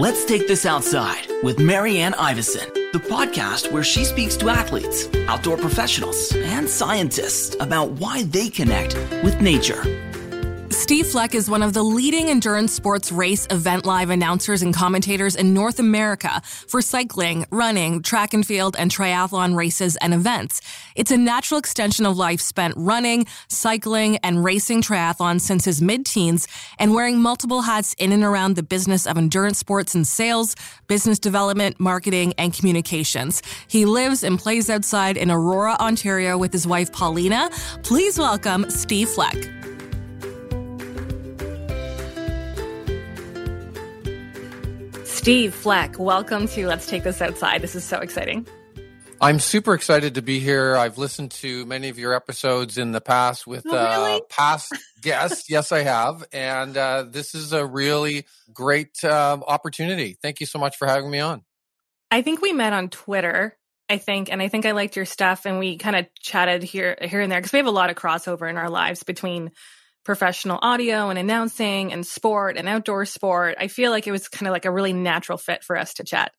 Let's take this outside with Marianne Iverson, the podcast where she speaks to athletes, outdoor professionals, and scientists about why they connect with nature. Steve Fleck is one of the leading endurance sports race event live announcers and commentators in North America for cycling, running, track and field, and triathlon races and events. It's a natural extension of life spent running, cycling, and racing triathlon since his mid teens and wearing multiple hats in and around the business of endurance sports and sales, business development, marketing, and communications. He lives and plays outside in Aurora, Ontario with his wife Paolina. Please welcome Steve Fleck. Steve Fleck, welcome to Let's Take This Outside. This is so exciting. I'm super excited to be here. I've listened to many of your episodes in the past with Oh, really? uh, past guests. yes, I have. And uh, this is a really great uh, opportunity. Thank you so much for having me on. I think we met on Twitter. I think, and I think I liked your stuff, and we kind of chatted here, here and there because we have a lot of crossover in our lives between professional audio and announcing and sport and outdoor sport. I feel like it was kind of like a really natural fit for us to chat.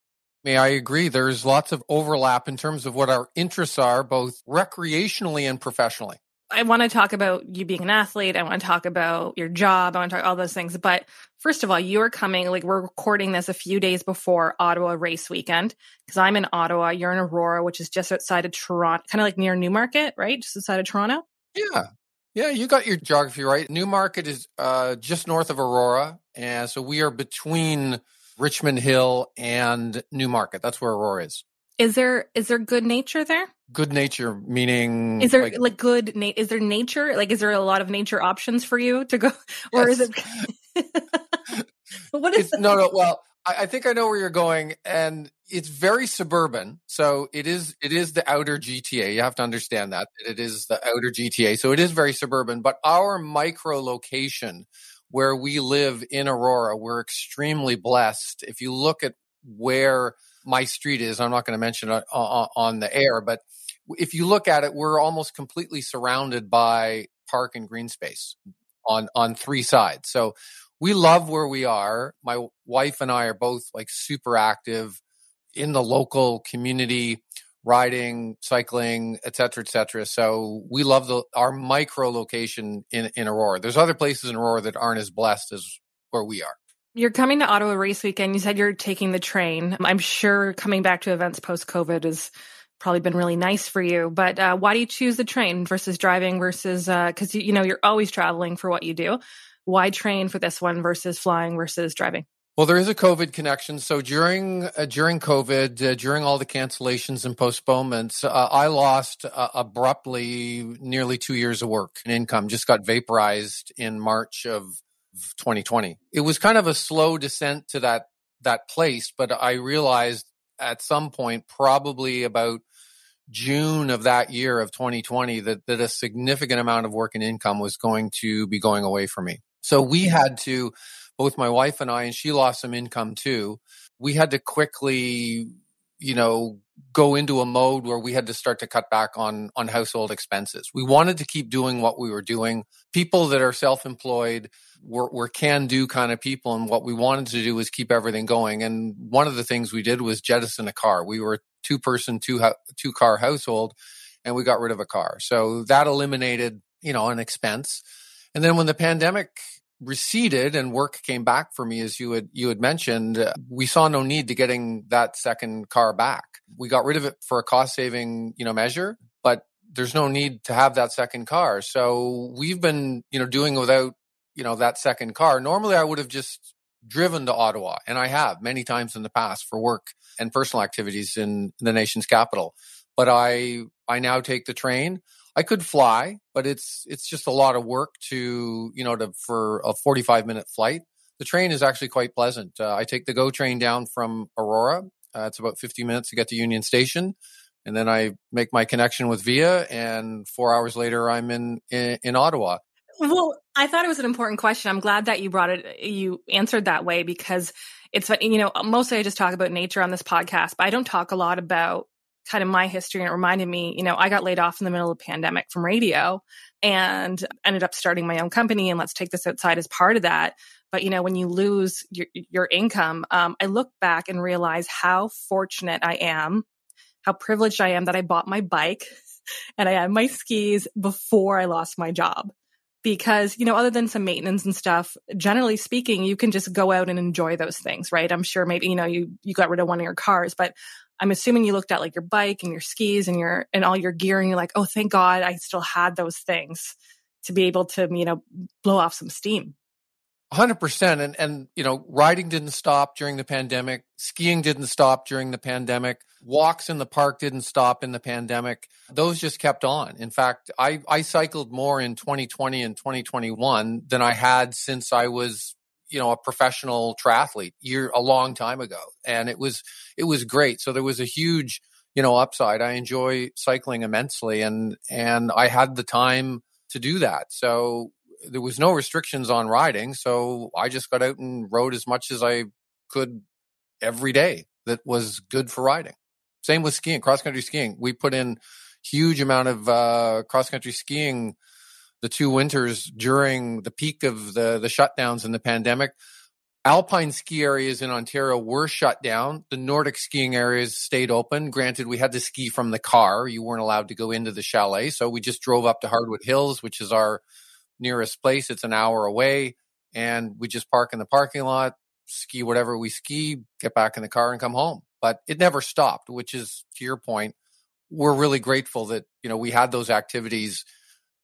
May I agree? There's lots of overlap in terms of what our interests are, both recreationally and professionally. I want to talk about you being an athlete. I want to talk about your job. I want to talk all those things. But first of all, you are coming, like, we're recording this a few days before Ottawa race weekend because I'm in Ottawa. You're in Aurora, which is just outside of Toronto, kind of like near Newmarket, right? Just outside of Toronto. Yeah. Yeah, you got your geography right. Newmarket is uh, just north of Aurora. And so we are between Richmond Hill and Newmarket. That's where Aurora is. Is there is there good nature there? Good nature, meaning. Is there like- like, good na- is there nature? Like is there a lot of nature options for you to go or is it What is It's, no, no. Well, I, I think I know where you're going, and it's very suburban. So it is. It is the outer GTA. You have to understand that it is the outer GTA. So it is very suburban. But our micro location, where we live in Aurora, we're extremely blessed. If you look at where my street is, I'm not going to mention it on, on the air, but if you look at it, we're almost completely surrounded by park and green space on on three sides. So we love where we are. My wife and I are both like super active in the local community, riding, cycling, et cetera, et cetera. So we love the our micro location in in Aurora. There's other places in Aurora that aren't as blessed as where we are. You're coming to Ottawa race weekend. You said you're taking the train. I'm sure coming back to events post COVID has probably been really nice for you. But uh, why do you choose the train versus driving versus because you, you know you're always traveling for what you do? Why train for this one versus flying versus driving? Well, there is a COVID connection. So during uh, during COVID, uh, during all the cancellations and postponements, uh, I lost uh, abruptly nearly two years of work and income. Just got vaporized in March of 2020. It was kind of a slow descent to that that place, but I realized at some point, probably about June of that year of 2020, that that a significant amount of work and income was going to be going away from me. So we had to both my wife and I, and she lost some income too. We had to quickly, you know, go into a mode where we had to start to cut back on on household expenses. We wanted to keep doing what we were doing. People that are self-employed were, were can-do kind of people, and what we wanted to do was keep everything going. And one of the things we did was jettison a car. We were a two-person, two two car household, and we got rid of a car. So that eliminated, you know, an expense. And then when the pandemic receded and work came back for me as you had you had mentioned uh, we saw no need to getting that second car back. We got rid of it for a cost saving you know measure but there's no need to have that second car. So we've been you know doing without you know that second car. Normally i would have just driven to ottawa and i have many times in the past for work and personal activities in the nation's capital. But i i now take the train I could fly, but it's it's just a lot of work to you know to for a forty five minute flight. the train is actually quite pleasant. Uh, I take the GO train down from Aurora. Uh, it's about 50 minutes to get to Union Station. And then I make my connection with Via, and four hours later, I'm in, in, in Ottawa. Well, I thought it was an important question. I'm glad that you brought it, you answered that way because it's, you know, mostly I just talk about nature on this podcast, but I don't talk a lot about kind of my history. And it reminded me, you know, I got laid off in the middle of the pandemic from radio and ended up starting my own company. And let's take this outside as part of that. But you know, when you lose your, your income, um, I look back and realize how fortunate I am, how privileged I am that I bought my bike and I had my skis before I lost my job. Because, you know, other than some maintenance and stuff, generally speaking, you can just go out and enjoy those things, right? I'm sure maybe, you know, you, you got rid of one of your cars, but I'm assuming you looked at like your bike and your skis and your, and all your gear and you're like, oh, thank God I still had those things to be able to, you know, blow off some steam. Hundred percent, and and you know, riding didn't stop during the pandemic. Skiing didn't stop during the pandemic. Walks in the park didn't stop in the pandemic. Those just kept on. In fact, I I cycled more in 2020 and 2021 than I had since I was you know a professional triathlete year a long time ago, and it was it was great. So there was a huge you know upside. I enjoy cycling immensely, and and I had the time to do that. So there was no restrictions on riding, so I just got out and rode as much as I could every day. That was good for riding. Same with skiing, cross country skiing. We put in huge amount of uh, cross country skiing the two winters during the peak of the the shutdowns and the pandemic. Alpine ski areas in Ontario were shut down. The Nordic skiing areas stayed open. Granted, we had to ski from the car. You weren't allowed to go into the chalet. So we just drove up to Hardwood Hills, which is our nearest place. It's an hour away, and we just park in the parking lot, ski whatever we ski, get back in the car, and come home. But it never stopped, which is to your point. We're really grateful that you know we had those activities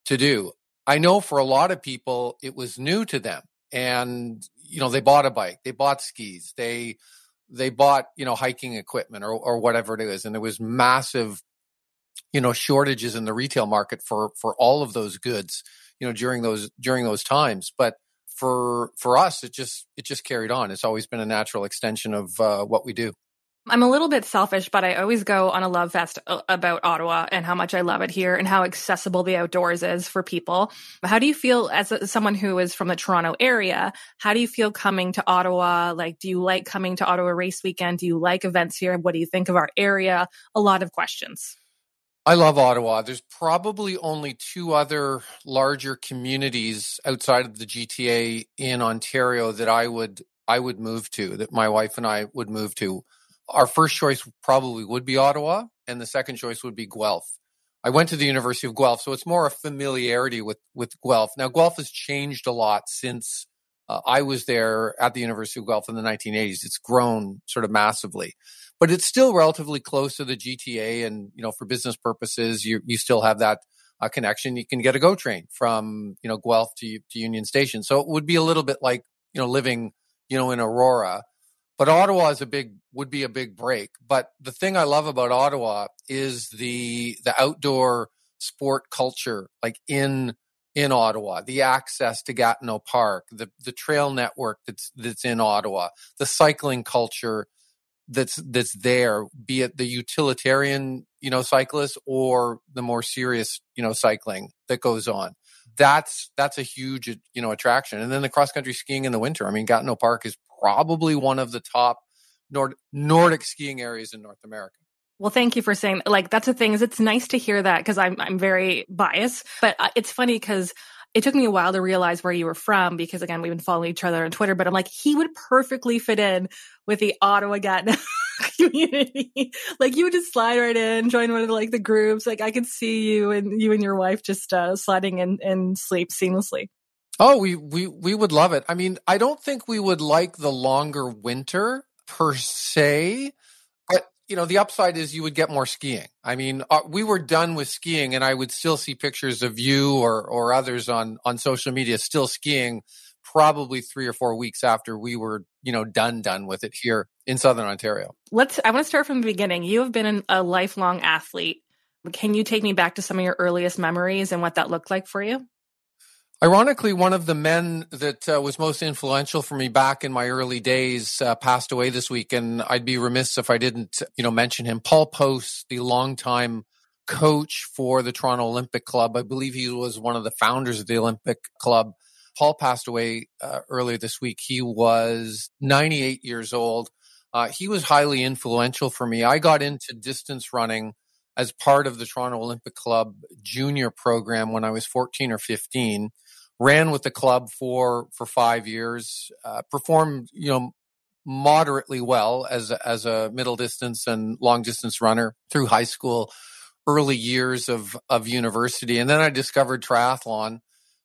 to do. I know for a lot of people it was new to them, and you know they bought a bike, they bought skis, they they bought you know hiking equipment or or whatever it is, and there was massive you know shortages in the retail market for for all of those goods you know during those during those times but for for us it just it just carried on. It's always been a natural extension of uh, what we do I'm a little bit selfish, but I always go on a love fest uh, about Ottawa and how much I love it here and how accessible the outdoors is for people. How do you feel as someone who is from the Toronto area? How do you feel coming to Ottawa? Like, do you like coming to Ottawa race weekend? Do you like events here? What do you think of our area? A lot of questions. I love Ottawa. There's probably only two other larger communities outside of the GTA in Ontario that I would I would move to, that my wife and I would move to. Our first choice probably would be Ottawa, and the second choice would be Guelph. I went to the University of Guelph, so it's more a familiarity with with Guelph. Now, Guelph has changed a lot since uh, I was there at the University of Guelph in the 1980s. It's grown sort of massively but it's still relatively close to the GTA. And, you know, for business purposes, you, you still have that uh, connection. You can get a GO train from, you know, Guelph to, to Union Station. So it would be a little bit like, you know, living, you know, in Aurora. But Ottawa is a big, would be a big break. But the thing I love about Ottawa is the, the outdoor sport culture, like in, in Ottawa, the access to Gatineau Park, the, the trail network that's, that's in Ottawa, the cycling culture that's that's there, be it the utilitarian, you know, cyclist or the more serious, you know, cycling that goes on. That's that's a huge, you know, attraction. And then the cross country skiing in the winter. I mean, Gatineau Park is probably one of the top Nord- Nordic skiing areas in North America. Well, thank you for saying like that's the thing is it's nice to hear that because I'm I'm very biased, but uh, it's funny because it took me a while to realize where you were from because again, we've been following each other on Twitter, but I'm like, he would perfectly fit in with the Ottawa Gatineau community. like you would just slide right in, join one of the, like the groups. Like I could see you and you and your wife just uh, sliding in and sleep seamlessly. Oh, we, we, we would love it. I mean, I don't think we would like the longer winter per se but you know, the upside is you would get more skiing. I mean, uh, we were done with skiing and I would still see pictures of you or, or others on, on social media still skiing probably three or four weeks after we were, you know, done, done with it here in Southern Ontario. Let's, I want to start from the beginning. You have been an, a lifelong athlete. Can you take me back to some of your earliest memories and what that looked like for you? Ironically, one of the men that uh, was most influential for me back in my early days uh, passed away this week, and I'd be remiss if I didn't, you know, mention him. Paul Post, the longtime coach for the Toronto Olympic Club. I believe he was one of the founders of the Olympic Club. Paul passed away uh, earlier this week. He was 98 years old. Uh, he was highly influential for me. I got into distance running as part of the Toronto Olympic Club junior program when I was 14 or 15 ran with the club for for five years, uh, performed you know moderately well as a, as a middle distance and long distance runner through high school, early years of of university, and then I discovered triathlon.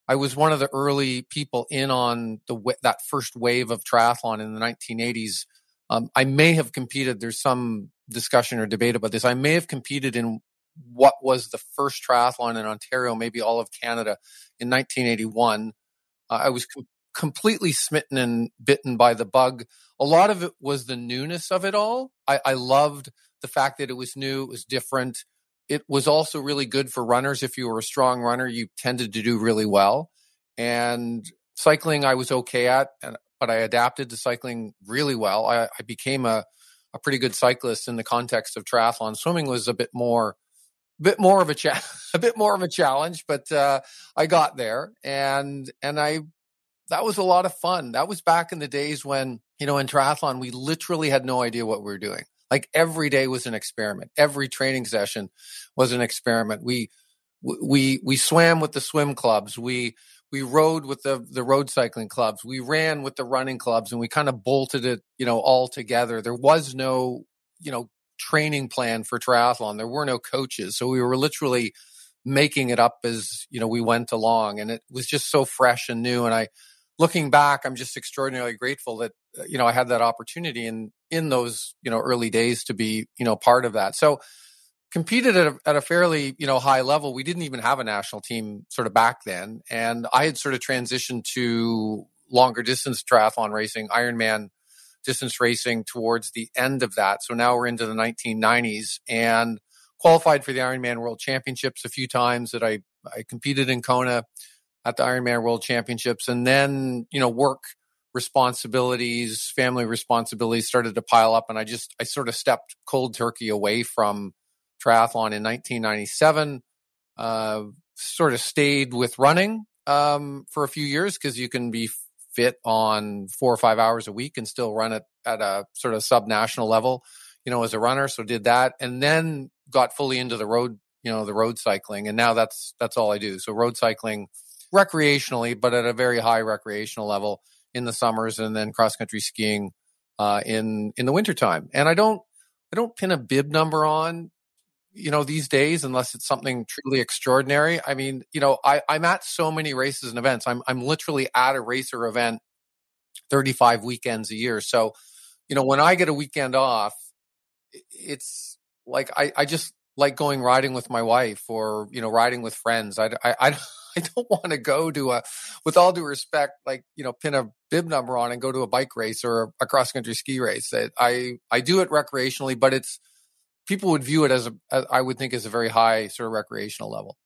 I was one of the early people in on the that first wave of triathlon in the 1980s. Um, I may have competed. There's some discussion or debate about this. I may have competed in what was the first triathlon in Ontario, maybe all of Canada in 1981. Uh, I was com- completely smitten and bitten by the bug. A lot of it was the newness of it all. I, I loved the fact that it was new, it was different. It was also really good for runners. If you were a strong runner, you tended to do really well. And cycling, I was okay at, and, but I adapted to cycling really well. I, I became a, a pretty good cyclist in the context of triathlon. Swimming was a bit more bit more of a cha- a bit more of a challenge, but uh, I got there, and and I that was a lot of fun. That was back in the days when you know in triathlon we literally had no idea what we were doing. Like every day was an experiment. Every training session was an experiment. We we we swam with the swim clubs. We we rode with the the road cycling clubs. We ran with the running clubs, and we kind of bolted it, you know, all together. There was no, you know, training plan for triathlon. There were no coaches. So we were literally making it up as, you know, we went along and it was just so fresh and new. And I, looking back, I'm just extraordinarily grateful that, uh, you know, I had that opportunity in, in those, you know, early days to be, you know, part of that. So competed at a, at a fairly, you know, high level. We didn't even have a national team sort of back then. And I had sort of transitioned to longer distance triathlon racing, Ironman distance racing towards the end of that. So now we're into the 1990s and qualified for the Ironman World Championships a few times that I, I competed in Kona at the Ironman World Championships and then, you know, work responsibilities, family responsibilities started to pile up and I just, I sort of stepped cold turkey away from triathlon in 1997. Uh, sort of stayed with running um, for a few years because you can be fit on four or five hours a week and still run it at a sort of sub national level, you know, as a runner. So did that and then got fully into the road, you know, the road cycling. And now that's, that's all I do. So road cycling recreationally, but at a very high recreational level in the summers and then cross country skiing, uh, in, in the wintertime. And I don't, I don't pin a bib number on you know, these days, unless it's something truly extraordinary. I mean, you know, I, I'm at so many races and events. I'm I'm literally at a racer event 35 weekends a year. So, you know, when I get a weekend off, it's like I, I just like going riding with my wife or, you know, riding with friends. I, I, I, I don't want to go to a, with all due respect, like, you know, pin a bib number on and go to a bike race or a cross country ski race. I, I do it recreationally, but it's, people would view it as a, as I would think, as a very high sort of recreational level.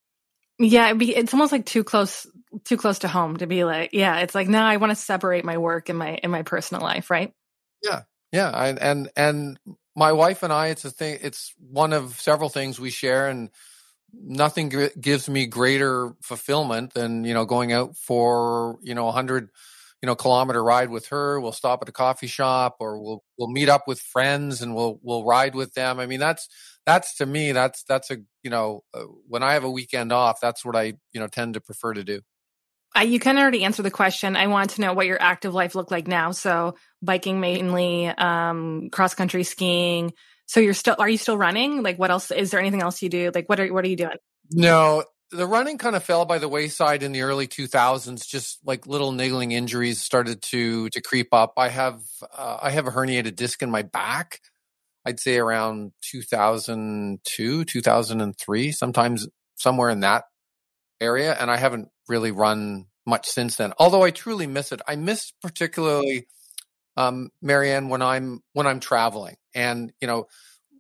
Yeah, be, it's almost like too close, too close to home to be like, yeah, it's like, now I want to separate my work and my in my personal life, right? Yeah, yeah, I, and and my wife and I, it's a thing. It's one of several things we share, and nothing gives me greater fulfillment than you know going out for you know a hundred you know kilometer ride with her we'll stop at a coffee shop or we'll we'll meet up with friends and we'll we'll ride with them. I mean that's that's to me that's that's a you know uh, when i have a weekend off that's what i you know tend to prefer to do. You kind of already answered the question. I want to know what your active life looked like now. So biking mainly um cross country skiing. So you're still are you still running? Like what else is there anything else you do? Like what are what are you doing? No the running kind of fell by the wayside in the early 2000s just like little niggling injuries started to to creep up. I have uh, i have a herniated disc in my back i'd say around 2002 2003 sometimes somewhere in that area and i haven't really run much since then. Although i truly miss it. I miss particularly um, marianne when i'm when i'm traveling. And you know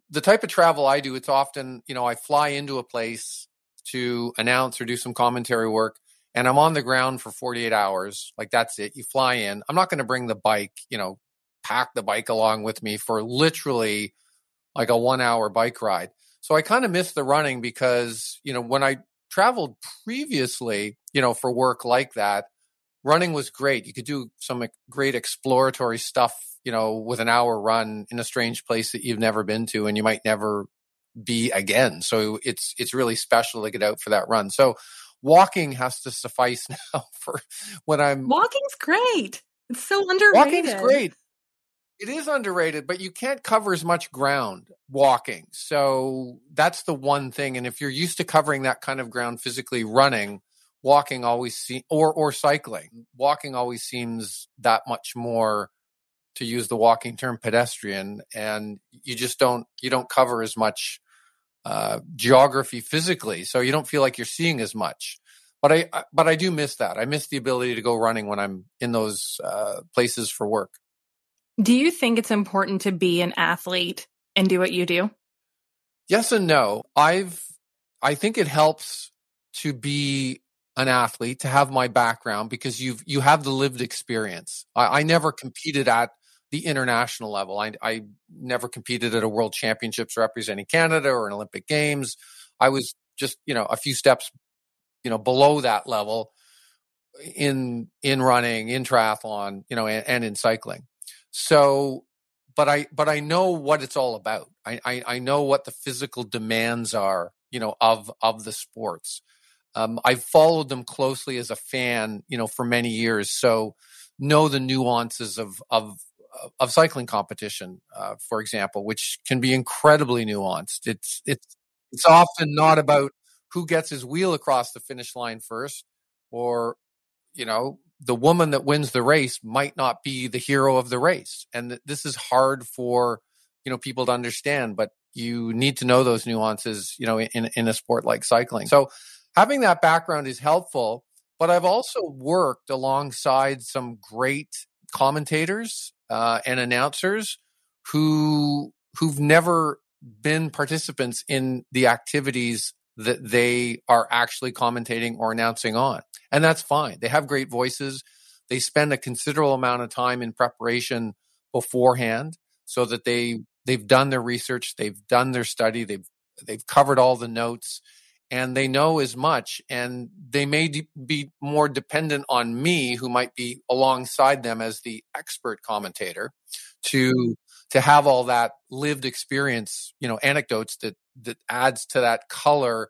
the type of travel i do it's often you know i fly into a place to announce or do some commentary work. and I'm on the ground for 48 hours, like that's it. You fly in. I'm not going to bring the bike, you know, pack the bike along with me for literally like a one hour bike ride. So I kind of miss the running because, you know, when I traveled previously, you know, for work like that, running was great. You could do some great exploratory stuff, you know, with an hour run in a strange place that you've never been to and you might never be again. So it's it's really special to get out for that run. So walking has to suffice now for when I'm Walking's great. It's so underrated. Walking's great. It is underrated, but you can't cover as much ground walking. So that's the one thing. And if you're used to covering that kind of ground physically running, walking always seems, or, or cycling, walking always seems that much more to use the walking term pedestrian. And you just don't, you don't cover as much uh, geography physically. So you don't feel like you're seeing as much but I, but I do miss that. I miss the ability to go running when I'm in those uh, places for work. Do you think it's important to be an athlete and do what you do? Yes and no. I've I think it helps to be an athlete to have my background because you've you have the lived experience. I, I never competed at the international level. I, I never competed at a world championships representing Canada or an Olympic Games. I was just you know a few steps you know below that level in in running, in triathlon, you know, and, and in cycling. So, but I, but I know what it's all about. I, I, I know what the physical demands are, you know, of, of the sports. Um, I've followed them closely as a fan, you know, for many years. So know the nuances of, of, of cycling competition, uh, for example, which can be incredibly nuanced. It's, it's, it's often not about who gets his wheel across the finish line first or, you know, the woman that wins the race might not be the hero of the race. And this is hard for, you know, people to understand, but you need to know those nuances, you know, in, in a sport like cycling. So having that background is helpful, but I've also worked alongside some great commentators uh, and announcers who who've never been participants in the activities that they are actually commentating or announcing on. And that's fine. They have great voices. They spend a considerable amount of time in preparation beforehand so that they they've done their research, they've done their study, they've they've covered all the notes and they know as much and they may de- be more dependent on me who might be alongside them as the expert commentator to to have all that lived experience you know anecdotes that that adds to that color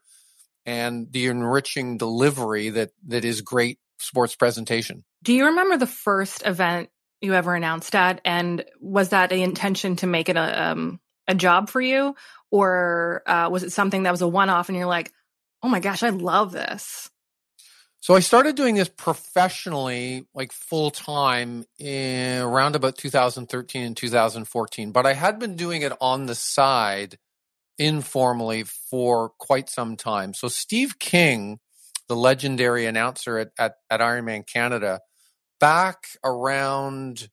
and the enriching delivery that that is great sports presentation. Do you remember the first event you ever announced at, and was that the intention to make it a um, a job for you, or uh, was it something that was a one off, and you're like, oh my gosh, I love this. So I started doing this professionally, like full time, in around about 2013 and 2014. But I had been doing it on the side informally for quite some time. So Steve King, the legendary announcer at, at, at Ironman Canada, back around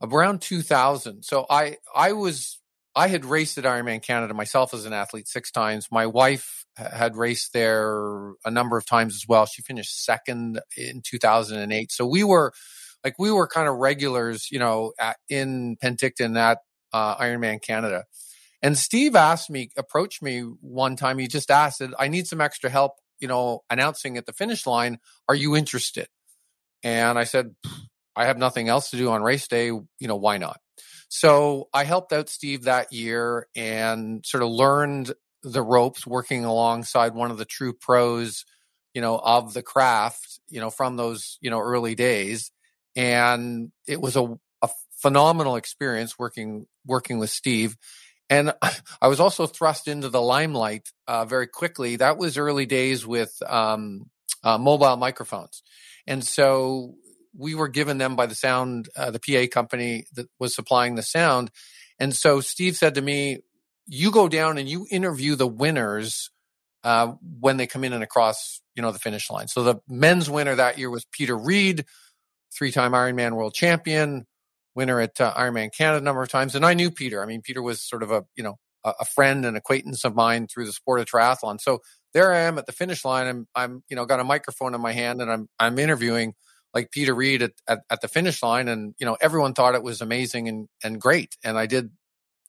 around 2000. So I I was I had raced at Ironman Canada myself as an athlete six times. My wife had raced there a number of times as well. She finished second in 2008. So we were like we were kind of regulars, you know, at, in Penticton at uh, Ironman Canada. And Steve asked me, approached me one time. He just asked, I need some extra help, you know, announcing at the finish line. Are you interested? And I said, I have nothing else to do on race day. You know, why not? So I helped out Steve that year and sort of learned the ropes working alongside one of the true pros, you know, of the craft, you know, from those, you know, early days. And it was a, a phenomenal experience working, working with Steve. And I was also thrust into the limelight uh, very quickly. That was early days with um, uh, mobile microphones. And so we were given them by the sound, uh, the PA company that was supplying the sound. And so Steve said to me, You go down and you interview the winners uh, when they come in and across, you know, the finish line. So the men's winner that year was Peter Reid, three time Ironman world champion winner at uh, Ironman Canada a number of times. And I knew Peter. I mean, Peter was sort of a, you know, a friend and acquaintance of mine through the sport of triathlon. So there I am at the finish line. I'm, I'm, you know, got a microphone in my hand and I'm, I'm interviewing like Peter Reid at, at, at, the finish line. And, you know, everyone thought it was amazing and, and great. And I did,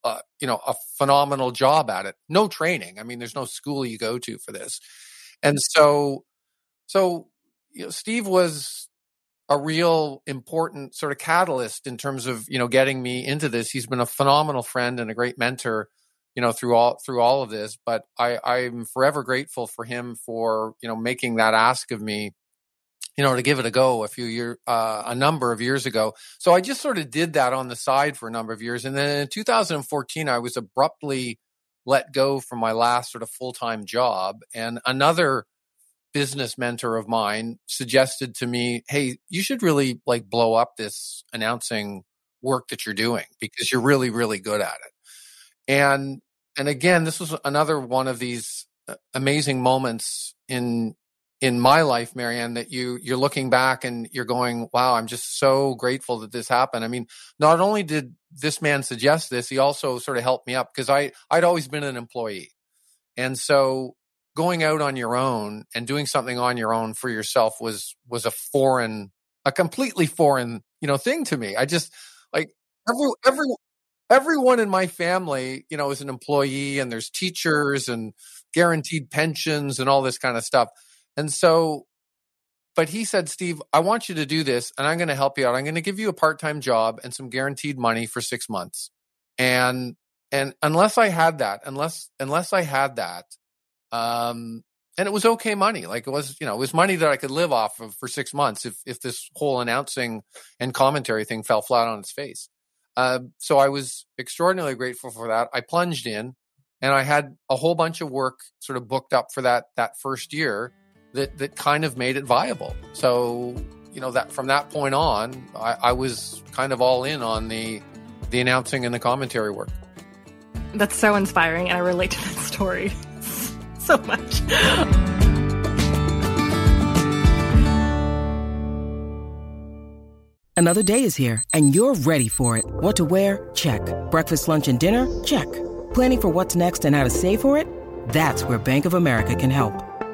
uh, you know, a phenomenal job at it. No training. I mean, there's no school you go to for this. And so, so, you know, Steve was a real important sort of catalyst in terms of, you know, getting me into this. He's been a phenomenal friend and a great mentor you know through all through all of this but i i'm forever grateful for him for you know making that ask of me you know to give it a go a few year uh, a number of years ago. So i just sort of did that on the side for a number of years. And then in 2014 i was abruptly let go from my last sort of full-time job. And another business mentor of mine suggested to me hey you should really like blow up this announcing work that you're doing because you're really really good at it. And and again, this was another one of these uh, amazing moments in in my life, Marianne, that you you're looking back and you're going, wow, I'm just so grateful that this happened. I mean, not only did this man suggest this, he also sort of helped me up because I I'd always been an employee. And so going out on your own and doing something on your own for yourself was was a foreign a completely foreign, you know, thing to me. I just like every every everyone in my family, you know, is an employee and there's teachers and guaranteed pensions and all this kind of stuff. And so, but he said, Steve, I want you to do this and I'm going to help you out. I'm going to give you a part time job and some guaranteed money for six months. And, and unless I had that, unless, unless I had that, um, and it was okay money. Like it was, you know, it was money that I could live off of for six months if, if this whole announcing and commentary thing fell flat on its face. Uh, so I was extraordinarily grateful for that. I plunged in, and I had a whole bunch of work sort of booked up for that that first year that that kind of made it viable. So you know that from that point on, I, I was kind of all in on the the announcing and the commentary work. That's so inspiring, and I relate to that story so much. Another day is here, and you're ready for it. What to wear? Check. Breakfast, lunch, and dinner? Check. Planning for what's next and how to save for it? That's where Bank of America can help.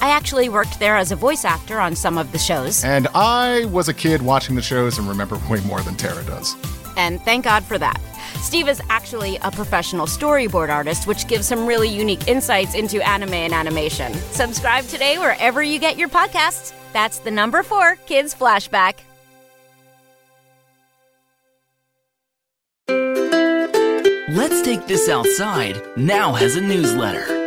I actually worked there as a voice actor on some of the shows. And I was a kid watching the shows and remember way more than Tara does. And thank God for that. Steve is actually a professional storyboard artist, which gives some really unique insights into anime and animation. Subscribe today wherever you get your podcasts. That's the number four Kids Flashback. Let's Take This Outside now has a newsletter.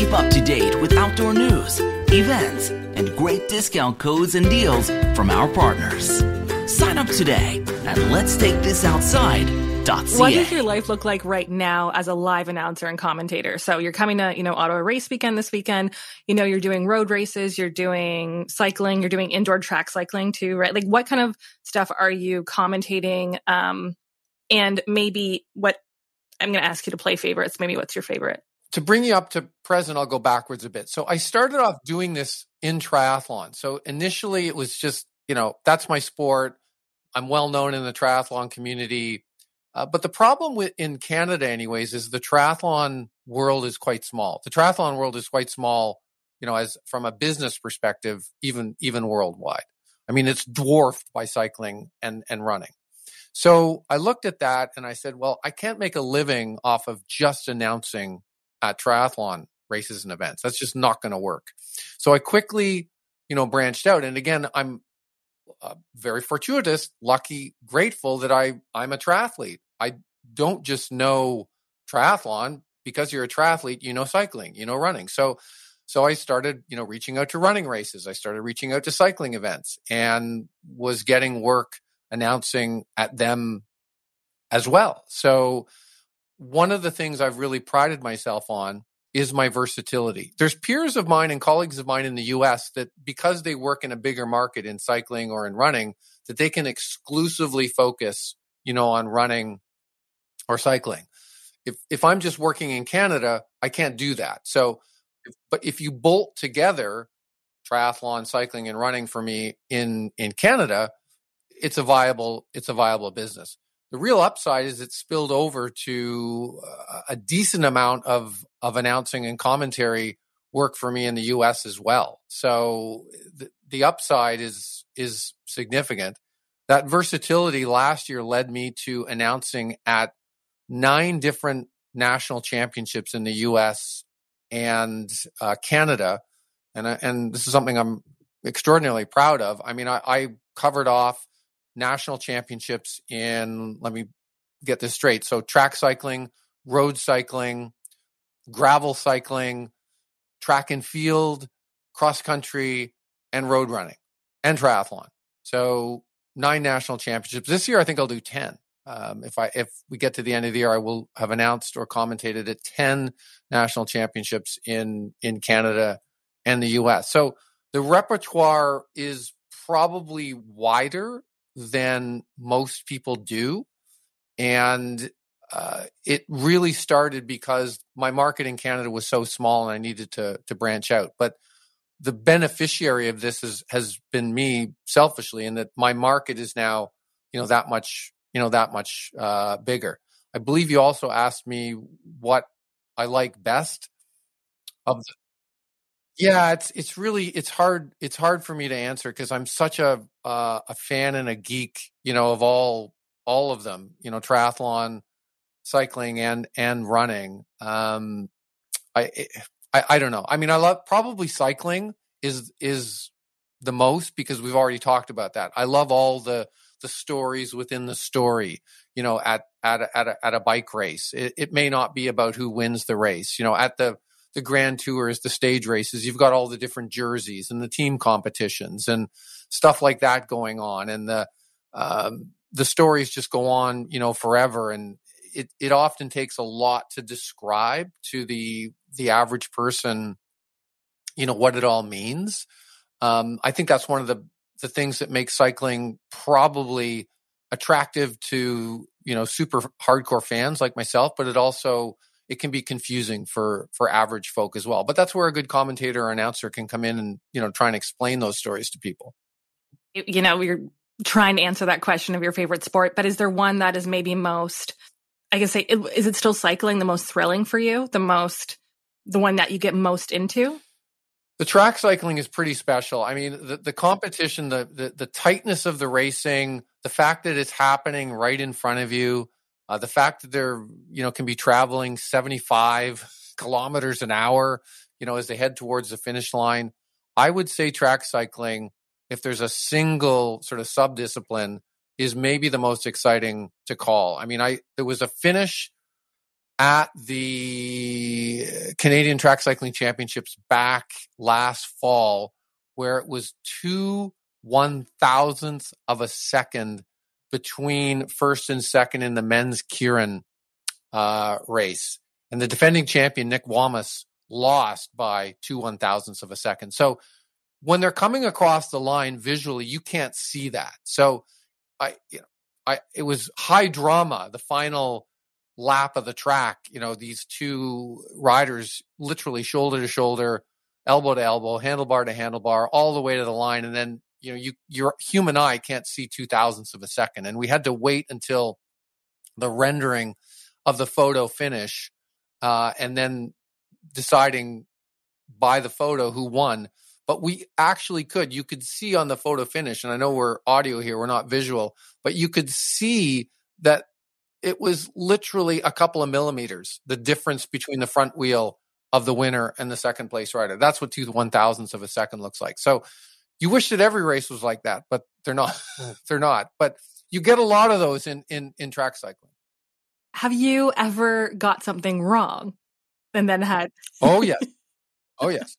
Keep up to date with outdoor news events, and great discount codes and deals from our partners. Sign up today at Let's Take This Outside. What does your life look like right now as a live announcer and commentator? So you're coming to, you know, Ottawa race weekend this weekend. You know, you're doing road races, you're doing cycling, you're doing indoor track cycling too, right? Like what kind of stuff are you commentating? Um, and maybe what I'm going to ask you to play favorites. Maybe what's your favorite? To bring you up to present, I'll go backwards a bit. So I started off doing this in triathlon. So initially it was just, you know, that's my sport. I'm well known in the triathlon community. Uh, but the problem with in Canada, anyways, is the triathlon world is quite small. The triathlon world is quite small, you know, as from a business perspective, even even worldwide. I mean, it's dwarfed by cycling and and running. So I looked at that and I said, well, I can't make a living off of just announcing at triathlon races and events. That's just not going to work. So I quickly, you know, branched out. And again, I'm uh, very fortuitous, lucky, grateful that I I'm a triathlete. I don't just know triathlon because you're a triathlete, you know cycling, you know running. So so I started, you know, reaching out to running races. I started reaching out to cycling events and was getting work announcing at them as well. So one of the things I've really prided myself on is my versatility. There's peers of mine and colleagues of mine in the US that because they work in a bigger market in cycling or in running, that they can exclusively focus, you know, on running or cycling. If if I'm just working in Canada, I can't do that. So but if you bolt together triathlon, cycling and running for me in in Canada, it's a viable it's a viable business. The real upside is it spilled over to a decent amount of of announcing and commentary work for me in the US as well. So the, the upside is is significant. That versatility last year led me to announcing at nine different national championships in the US and uh, Canada. And, and this is something I'm extraordinarily proud of. I mean, I, I covered off national championships in, let me get this straight. So track cycling, road cycling, gravel cycling, track and field, cross country, and road running and triathlon. So nine national championships. This year, I think I'll do 10. Um, if I if we get to the end of the year, I will have announced or commentated at 10 national championships in in Canada and the US. So the repertoire is probably wider than most people do. And uh, it really started because my market in Canada was so small and I needed to to branch out. But the beneficiary of this is, has been me selfishly in that my market is now, you know, that much, you know, that much uh, bigger. I believe you also asked me what I like best of the, yeah, it's it's really it's hard it's hard for me to answer because I'm such a uh, a fan and a geek, you know, of all all of them, you know, triathlon, cycling, and and running. Um, I, eh, I I don't know. I mean, I love probably cycling is is the most because we've already talked about that. I love all the the stories within the story. You know, at at a, at a, at a bike race, it, it may not be about who wins the race. You know, at the the grand tours, the stage races, you've got all the different jerseys and the team competitions and stuff like that going on. And the, um, the stories just go on, you know, forever. And it, it often takes a lot to describe to the, the average person, you know, what it all means. Um, I think that's one of the, the things that makes cycling probably attractive to, you know, super hardcore fans like myself, but it also, it can be confusing for for average folk as well. But that's where a good commentator or announcer can come in and you know try and explain those stories to people. You know, you're trying to answer that question of your favorite sport, but is there one that is maybe most? I guess say, is it still cycling the most thrilling for you? The most, the one that you get most into? The track cycling is pretty special. I mean, the, the competition, the, the the tightness of the racing, the fact that it's happening right in front of you, uh, the fact that they're, you know, can be traveling 75 kilometers an hour, you know, as they head towards the finish line. I would say track cycling, if there's a single sort of sub discipline, is maybe the most exciting to call. I mean, I there was a finish at the Canadian Track Cycling Championships back last fall where it was two one thousandths of a second between first and second in the men's Keirin uh, race. And the defending champion, Nick Wammes, lost by two one thousandths of a second. So when they're coming across the line visually, you can't see that. So I, you know, I, it was high drama, the final lap of the track. You know, these two riders literally shoulder to shoulder, elbow to elbow, handlebar to handlebar, all the way to the line. And then you know you your human eye can't see two thousandths of a second and we had to wait until the rendering of the photo finish uh, and then deciding by the photo who won but we actually could you could see on the photo finish and i know we're audio here we're not visual but you could see that it was literally a couple of millimeters the difference between the front wheel of the winner and the second place rider. That's what two one thousandths of a second looks like. So you wish that every race was like that, but they're not. Hmm. they're not. But you get a lot of those in in in track cycling. Have you ever got something wrong and then had? oh yes, oh yes,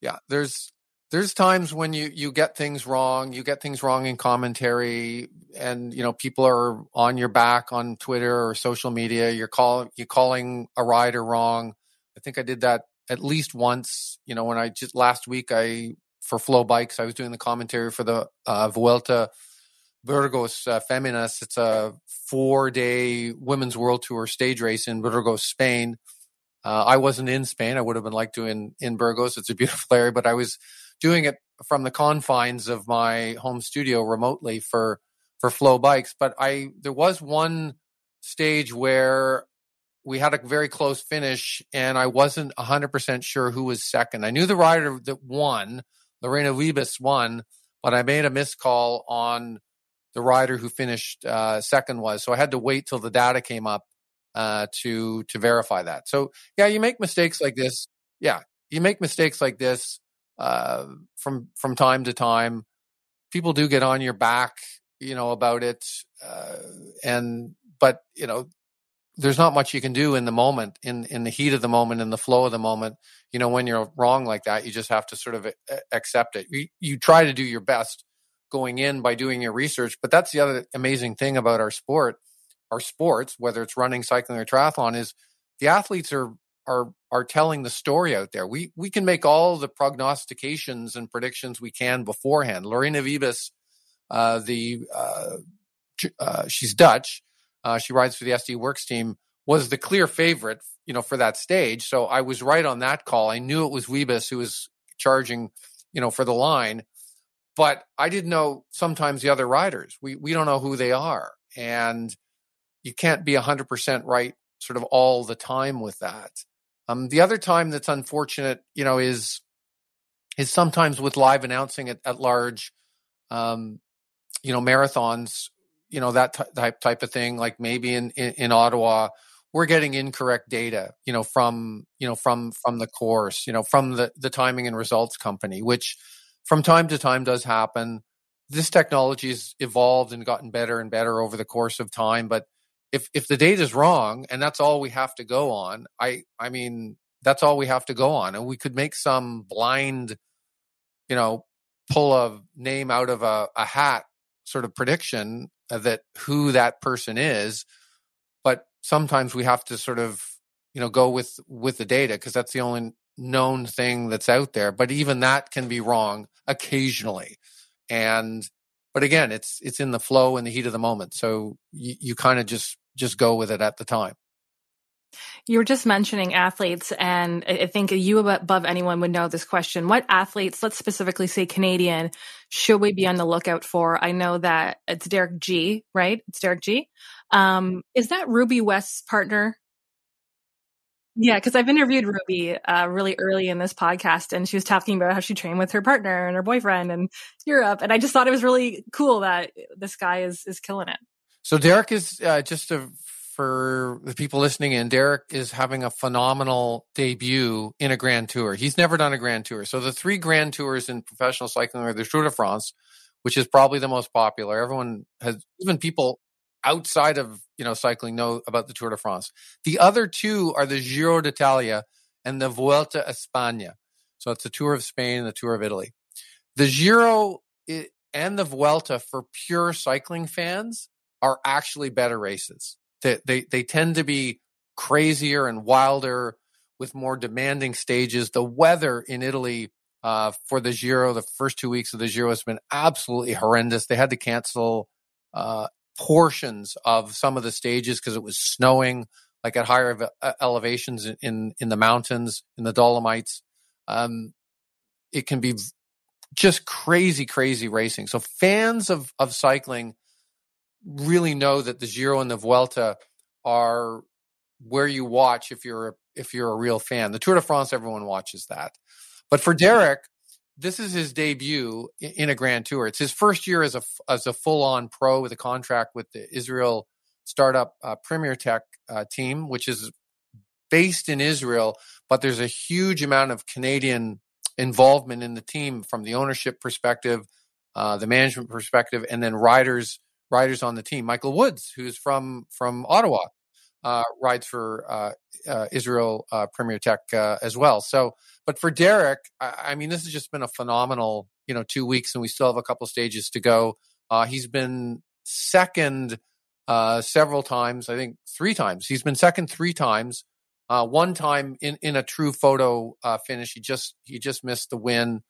yeah. There's there's times when you you get things wrong you get things wrong in commentary and you know people are on your back on twitter or social media you're calling you're calling a rider wrong i think i did that at least once you know when i just last week i for FloBikes. i was doing the commentary for the uh, vuelta burgos uh, feminas it's a four day women's world tour stage race in burgos spain. Uh, i wasn't in spain. I would have been like doing in burgos. It's a beautiful area but i was doing it from the confines of my home studio remotely for for FloBikes. but i there was one stage where we had a very close finish and i wasn't 100% sure who was second. I knew the rider that won lorena wiebes won but i made a missed call on the rider who finished uh, second was. So i had to wait till the data came up uh, to to verify that. So yeah you make mistakes like this. Yeah you make mistakes like this uh, from from time to time. People do get on your back, you know, about it, uh, and but you know, there's not much you can do in the moment, in in the heat of the moment, in the flow of the moment. You know, when you're wrong like that, you just have to sort of accept it. You, you try to do your best going in by doing your research, but that's the other amazing thing about our sport, our sports, whether it's running, cycling, or triathlon, is the athletes are are are telling the story out there. We we can make all the prognostications and predictions we can beforehand. Lorena Wiebes, uh, the uh, uh, she's Dutch. Uh, she rides for the SD Worx team. Was the clear favorite, you know, for that stage. So I was right on that call. I knew it was Wiebes who was charging, you know, for the line, but I didn't know sometimes the other riders. We we don't know who they are, and you can't be hundred percent right sort of all the time with that. Um, the other time that's unfortunate, you know, is is sometimes with live announcing at, at large, um, you know, marathons, you know, that type type of thing. Like maybe in, in, in Ottawa, we're getting incorrect data, you know, from you know from from the course, you know, from the the timing and results company, which from time to time does happen. This technology has evolved and gotten better and better over the course of time, but if if the data is wrong and that's all we have to go on, I I mean that's all we have to go on, and we could make some blind, you know, pull a name out of a, a hat sort of prediction Uh, that who that person is, but sometimes we have to sort of you know go with with the data because that's the only known thing that's out there but even that can be wrong occasionally and but again, it's it's in the flow and the heat of the moment. So you, you kind of just just go with it at the time. You were just mentioning athletes, and I think you above anyone would know this question. What athletes, let's specifically say Canadian, should we be on the lookout for? I know that it's Derek Gee, right? It's Derek Gee. Um, is that Ruby West's partner? Yeah, because I've interviewed Ruby uh, really early in this podcast, and she was talking about how she trained with her partner and her boyfriend in Europe, and I just thought it was really cool that this guy is is killing it. So Derek is uh, just a, for the people listening in. Derek is having a phenomenal debut in a Grand Tour. He's never done a Grand Tour. So the three Grand Tours in professional cycling are the Tour de France, which is probably the most popular. Everyone has, even people outside of you know cycling know about the Tour de France. The other two are the Giro d'Italia and the Vuelta a España. So it's the Tour of Spain and the Tour of Italy. The Giro and the Vuelta for pure cycling fans are actually better races. They, they, they tend to be crazier and wilder with more demanding stages. The weather in Italy uh, for the Giro, the first two weeks of the Giro has been absolutely horrendous. They had to cancel uh, portions of some of the stages because it was snowing, like at higher elevations in, in, in the mountains, in the Dolomites. Um, it can be just crazy, crazy racing. So fans of of cycling really know that the Giro and the Vuelta are where you watch if you're if you're a real fan. The Tour de France, everyone watches that. But for Derek, this is his debut in a Grand Tour. It's his first year as a as a full on pro with a contract with the Israel startup uh, Premier Tech uh, team, which is based in Israel, but there's a huge amount of Canadian involvement in the team from the ownership perspective, uh, the management perspective, and then riders riders on the team. Michael Woods, who's from from Ottawa, uh, rides for uh, uh Israel uh, Premier Tech uh, as well. So, but for Derek, I, I, mean, this has just been a phenomenal, you know, two weeks, and we still have a couple stages to go. he's been second several times, I think three times. He's been second three times. one time in, in a true photo finish, he just he just missed the win.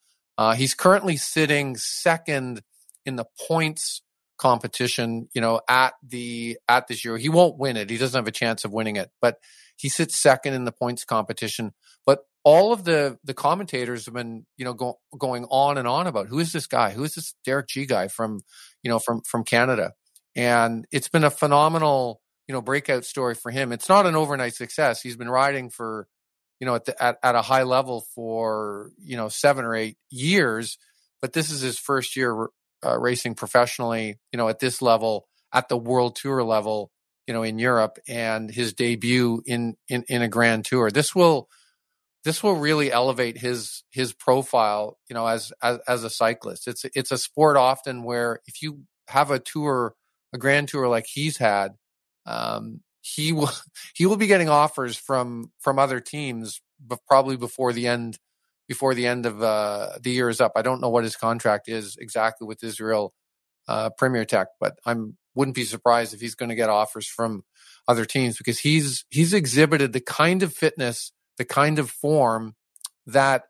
he's currently sitting second in the points competition, you know, at the at this year. He won't win it. He doesn't have a chance of winning it, but he sits second in the points competition. But all of the the commentators have been, you know, go, going on and on about who is this guy? Who is this Derek Gee guy from, you know, from from Canada? And it's been a phenomenal, you know, breakout story for him. It's not an overnight success. He's been riding for, you know, at the, at, at a high level for, you know, seven or eight years but this is his first year uh, racing professionally, you know, at this level, at the world tour level, you know, in Europe and his debut in, in, in a grand tour. This will, this will really elevate his, his profile, you know, as, as, as a cyclist. It's, it's a sport often where if you have a tour, a grand tour like he's had, um, he will, he will be getting offers from, from other teams, but probably before the end before the end of uh, the year is up. I don't know what his contract is exactly with Israel uh, Premier Tech, but I'm wouldn't be surprised if he's going to get offers from other teams because he's he's exhibited the kind of fitness, the kind of form that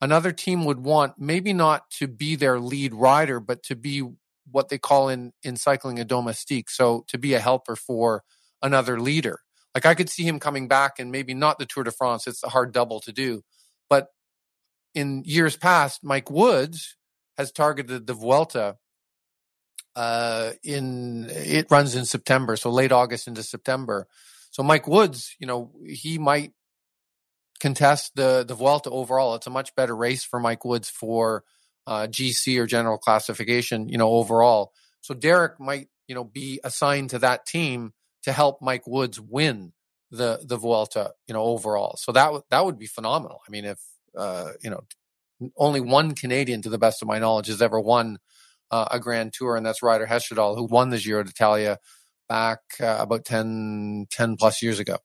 another team would want. Maybe not to be their lead rider, but to be what they call in in cycling a domestique. So to be a helper for another leader. Like I could see him coming back and maybe not the Tour de France. It's a hard double to do, but in years past, Mike Woods has targeted the Vuelta. Uh, in it runs in September, so late August into September. So Mike Woods, you know, he might contest the the Vuelta overall. It's a much better race for Mike Woods for uh, GC or general classification, you know, overall. So Derek might, you know, be assigned to that team to help Mike Woods win the the Vuelta, you know, overall. So that that would be phenomenal. I mean, if uh, you know, only one Canadian, to the best of my knowledge, has ever won uh, a Grand Tour, and that's Ryder Hesjedal, who won the Giro d'Italia back uh, about 10, 10 plus years ago.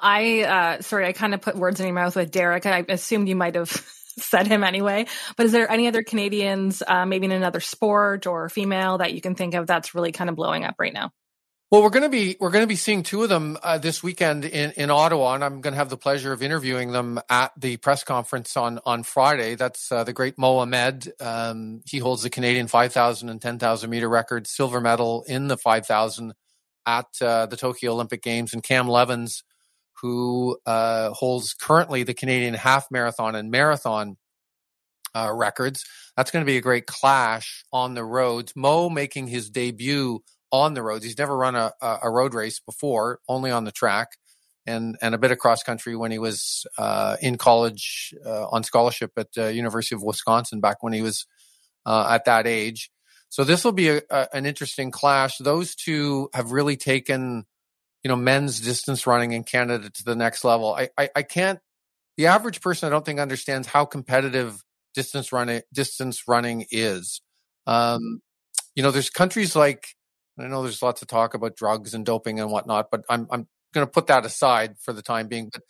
I, uh, sorry, I kind of put words in your mouth with Derek. I assumed you might have said him anyway. But is there any other Canadians, uh, maybe in another sport or female, that you can think of that's really kind of blowing up right now? Well, we're going to be we're going to be seeing two of them uh, this weekend in, in Ottawa, and I'm going to have the pleasure of interviewing them at the press conference on on Friday. That's uh, the great Mo Ahmed. Um, he holds the Canadian 5,000 and 10,000 meter record, silver medal in the 5,000 at uh, the Tokyo Olympic Games, and Cam Levins, who uh, holds currently the Canadian half marathon and marathon uh, records. That's going to be a great clash on the roads. Mo making his debut on the roads. He's never run a, a road race before, only on the track, and and a bit of cross country when he was uh, in college uh, on scholarship at the University of Wisconsin back when he was uh, at that age. So this will be a, a, an interesting clash. Those two have really taken, you know, men's distance running in Canada to the next level. I, I, I can't. The average person, I don't think, understands how competitive distance running distance running is. Um, you know, there's countries like I know there's lots of talk about drugs and doping and whatnot, but I'm I'm going to put that aside for the time being. But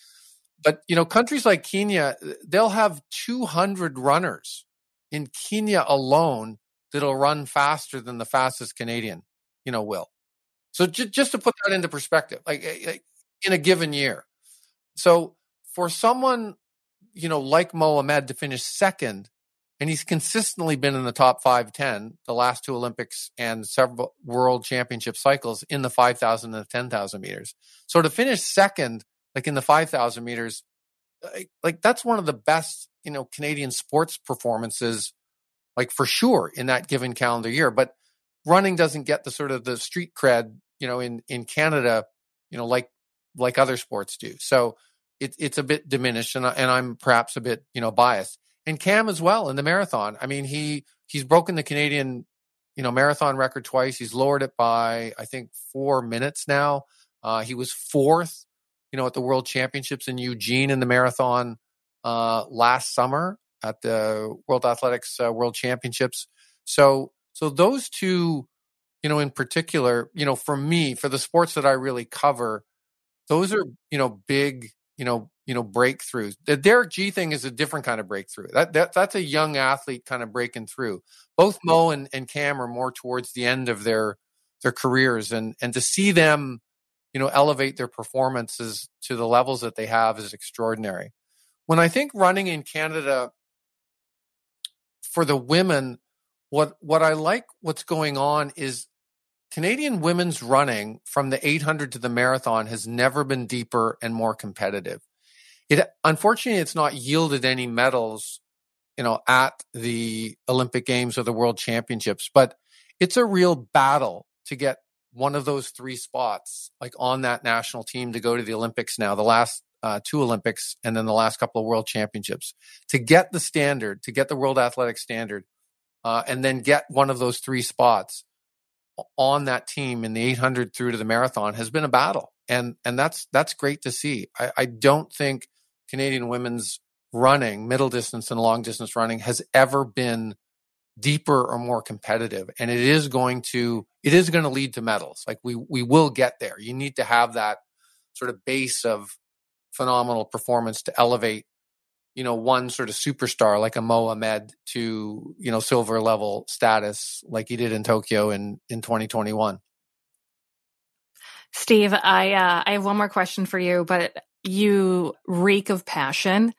but you know, countries like Kenya, they'll have 200 runners in Kenya alone that'll run faster than the fastest Canadian, you know, will. So j- just to put that into perspective, like, eh, like in a given year. So for someone, you know, like Mohamed to finish second and he's consistently been in the top 5 10 the last two olympics and several world championship cycles in the 5000 and the 10000 meters. So to finish second like in the 5000 meters uh, like that's one of the best you know canadian sports performances like for sure in that given calendar year. But running doesn't get the sort of the street cred you know in in canada you know like like other sports do. So it, it's a bit diminished and, I, and i'm perhaps a bit you know biased and Cam as well in the marathon. I mean, he he's broken the Canadian, you know, marathon record twice. He's lowered it by I think four minutes now. Uh, he was fourth, you know, at the World Championships in Eugene in the marathon uh, last summer at the World Athletics uh, World Championships. So, so those two, you know, in particular, you know, for me, for the sports that I really cover, those are, you know, big, you know, you know, breakthroughs. The Derek Gee thing is a different kind of breakthrough. That, that that's a young athlete kind of breaking through. Both Mo and, and Cam are more towards the end of their their careers, and and to see them, you know, elevate their performances to the levels that they have is extraordinary. When I think running in Canada for the women, what what I like what's going on is Canadian women's running from the 800 to the marathon has never been deeper and more competitive. It unfortunately it's not yielded any medals, you know, at the Olympic Games or the World Championships, but it's a real battle to get one of those three spots like on that national team to go to the Olympics now, the last uh, two Olympics and then the last couple of World Championships to get the standard, to get the World Athletic Standard, uh, and then get one of those three spots on that team in the 800 through to the marathon has been a battle, and and that's that's great to see. I, I don't think Canadian women's running, middle distance and long distance running, has ever been deeper or more competitive, and it is going to it is going to lead to medals. Like we we will get there. You need to have that sort of base of phenomenal performance to elevate you know, one sort of superstar like a Mo Ahmed to, you know, silver level status like he did in Tokyo in, in 2021. Steve, I uh, I have one more question for you, but you reek of passion,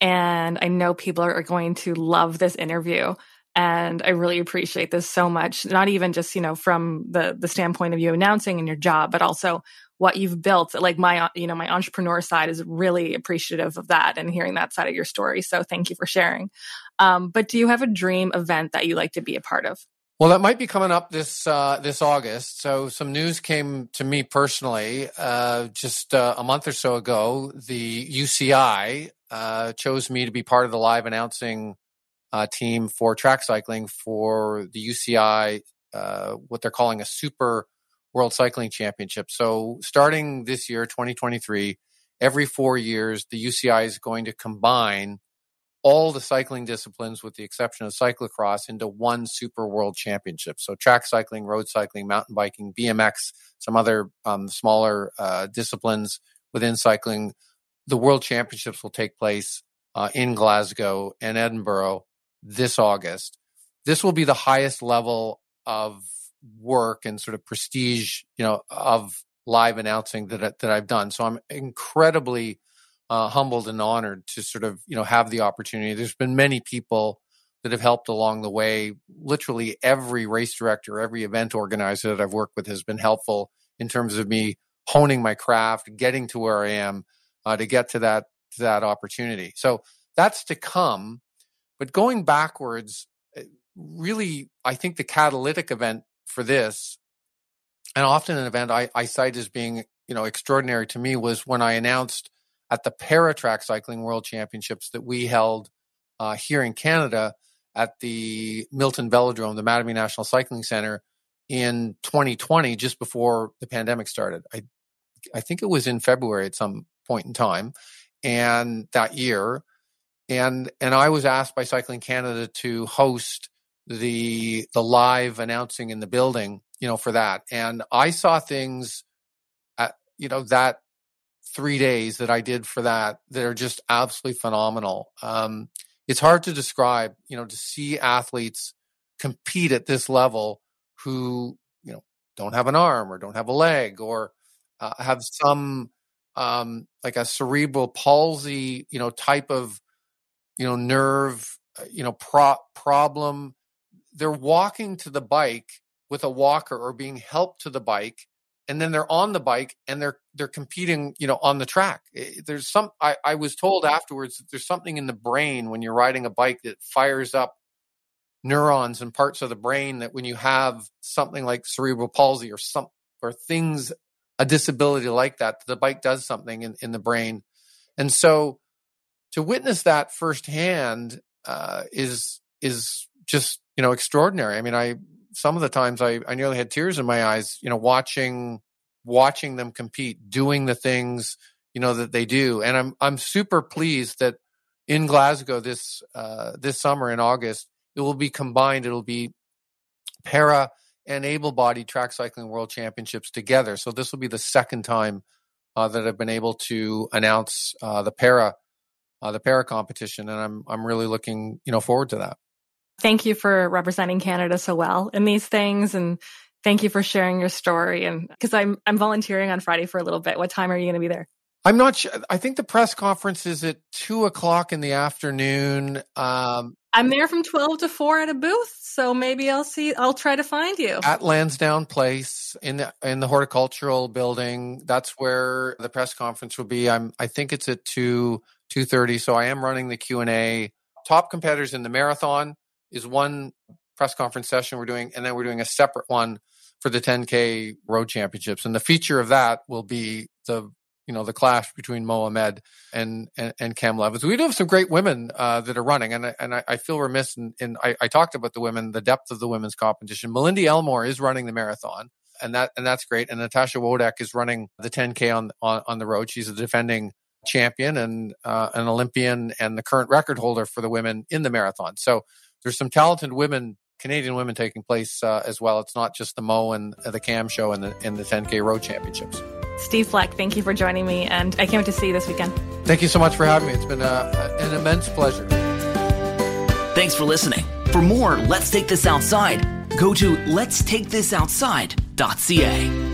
and I know people are going to love this interview. And I really appreciate this so much. Not even just you know from the the standpoint of you announcing in your job, but also what you've built. Like my, you know, my entrepreneur side is really appreciative of that and hearing that side of your story. So thank you for sharing. Um, but do you have a dream event that you like to be a part of? Well, that might be coming up this uh, this August. So some news came to me personally uh, just uh, a month or so ago. The UCI uh, chose me to be part of the live announcing uh, team for track cycling for the UCI, uh, what they're calling a super World Cycling Championship. So starting this year, 2023, every four years, the UCI is going to combine all the cycling disciplines with the exception of cyclocross into one super world championship. So track cycling, road cycling, mountain biking, BMX, some other um, smaller uh, disciplines within cycling. The world championships will take place uh, in Glasgow and Edinburgh this August. This will be the highest level of work and sort of prestige, you know, of live announcing that that I've done. So I'm incredibly uh, humbled and honored to sort of you know have the opportunity. There's been many people that have helped along the way. Literally every race director, every event organizer that I've worked with has been helpful in terms of me honing my craft, getting to where I am uh, to get to that to that opportunity. So that's to come. But going backwards, eh, really, I think the catalytic event for this, and often an event I, I cite as being you know extraordinary to me was when I announced at the Paratrack Cycling World Championships that we held uh, here in Canada at the Milton Velodrome, the Mattamy National Cycling Center in 2020, just before the pandemic started. I I think it was in February at some point in time, and that year, and and I was asked by Cycling Canada to host the the live announcing in the building, you know, for that. And I saw things at you know that three days that I did for that that are just absolutely phenomenal. Um, it's hard to describe, you know, to see athletes compete at this level who you know don't have an arm or don't have a leg or uh, have some um, like a cerebral palsy, you know, type of you know nerve, uh, you know, pro- problem they're walking to the bike with a walker or being helped to the bike and then they're on the bike and they're they're competing you know on the track there's some I, I was told afterwards that there's something in the brain when you're riding a bike that fires up neurons and parts of the brain that when you have something like cerebral palsy or some or things a disability like that the bike does something in, in the brain and so to witness that firsthand uh, is is just you know, extraordinary. I mean, I some of the times I, I nearly had tears in my eyes, you know, watching watching them compete, doing the things, you know, that they do. And I'm, I'm super pleased that in Glasgow this, uh, this summer in August, it will be combined. It'll be para and able bodied track cycling world championships together. So this will be the second time uh, that I've been able to announce uh, the para uh, the para competition, and I'm I'm really looking you know forward to that. Thank you for representing Canada so well in these things, and thank you for sharing your story. And because I'm I'm volunteering on Friday for a little bit. What time are you going to be there? I'm not sure. I think the press conference is at two o'clock in the afternoon. Um, I'm there from 12 to 4 at a booth, so maybe I'll see I'll try to find you. At Lansdowne Place in the in the horticultural building. That's where the press conference will be. I'm I think it's at 2 2:30, so I am running the Q&A. Top competitors in the marathon is one press conference session we're doing and then we're doing a separate one for the 10k road championships and the feature of that will be the you know the clash between Mohamed and and, and Cam Levins. We do have some great women uh, that are running, and I, and I, feel remiss in, in I, I, talked about the women, the depth of the women's competition. Malindi Elmore is running the marathon, and that and that's great. And Natasha Wodak is running the 10k on on, on the road. She's a defending champion and uh, an Olympian and the current record holder for the women in the marathon. So there's some talented women. Canadian women taking place uh, as well. It's not just the Mo and the Cam show and the, and the 10K Road Championships. Steve Fleck, thank you for joining me, and I can't wait to see you this weekend. Thank you so much for having me. It's been a, uh, an immense pleasure. Thanks for listening. For more Let's Take This Outside, go to letstakethisoutside.ca.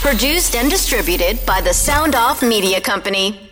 Produced and distributed by the Sound Off Media Company.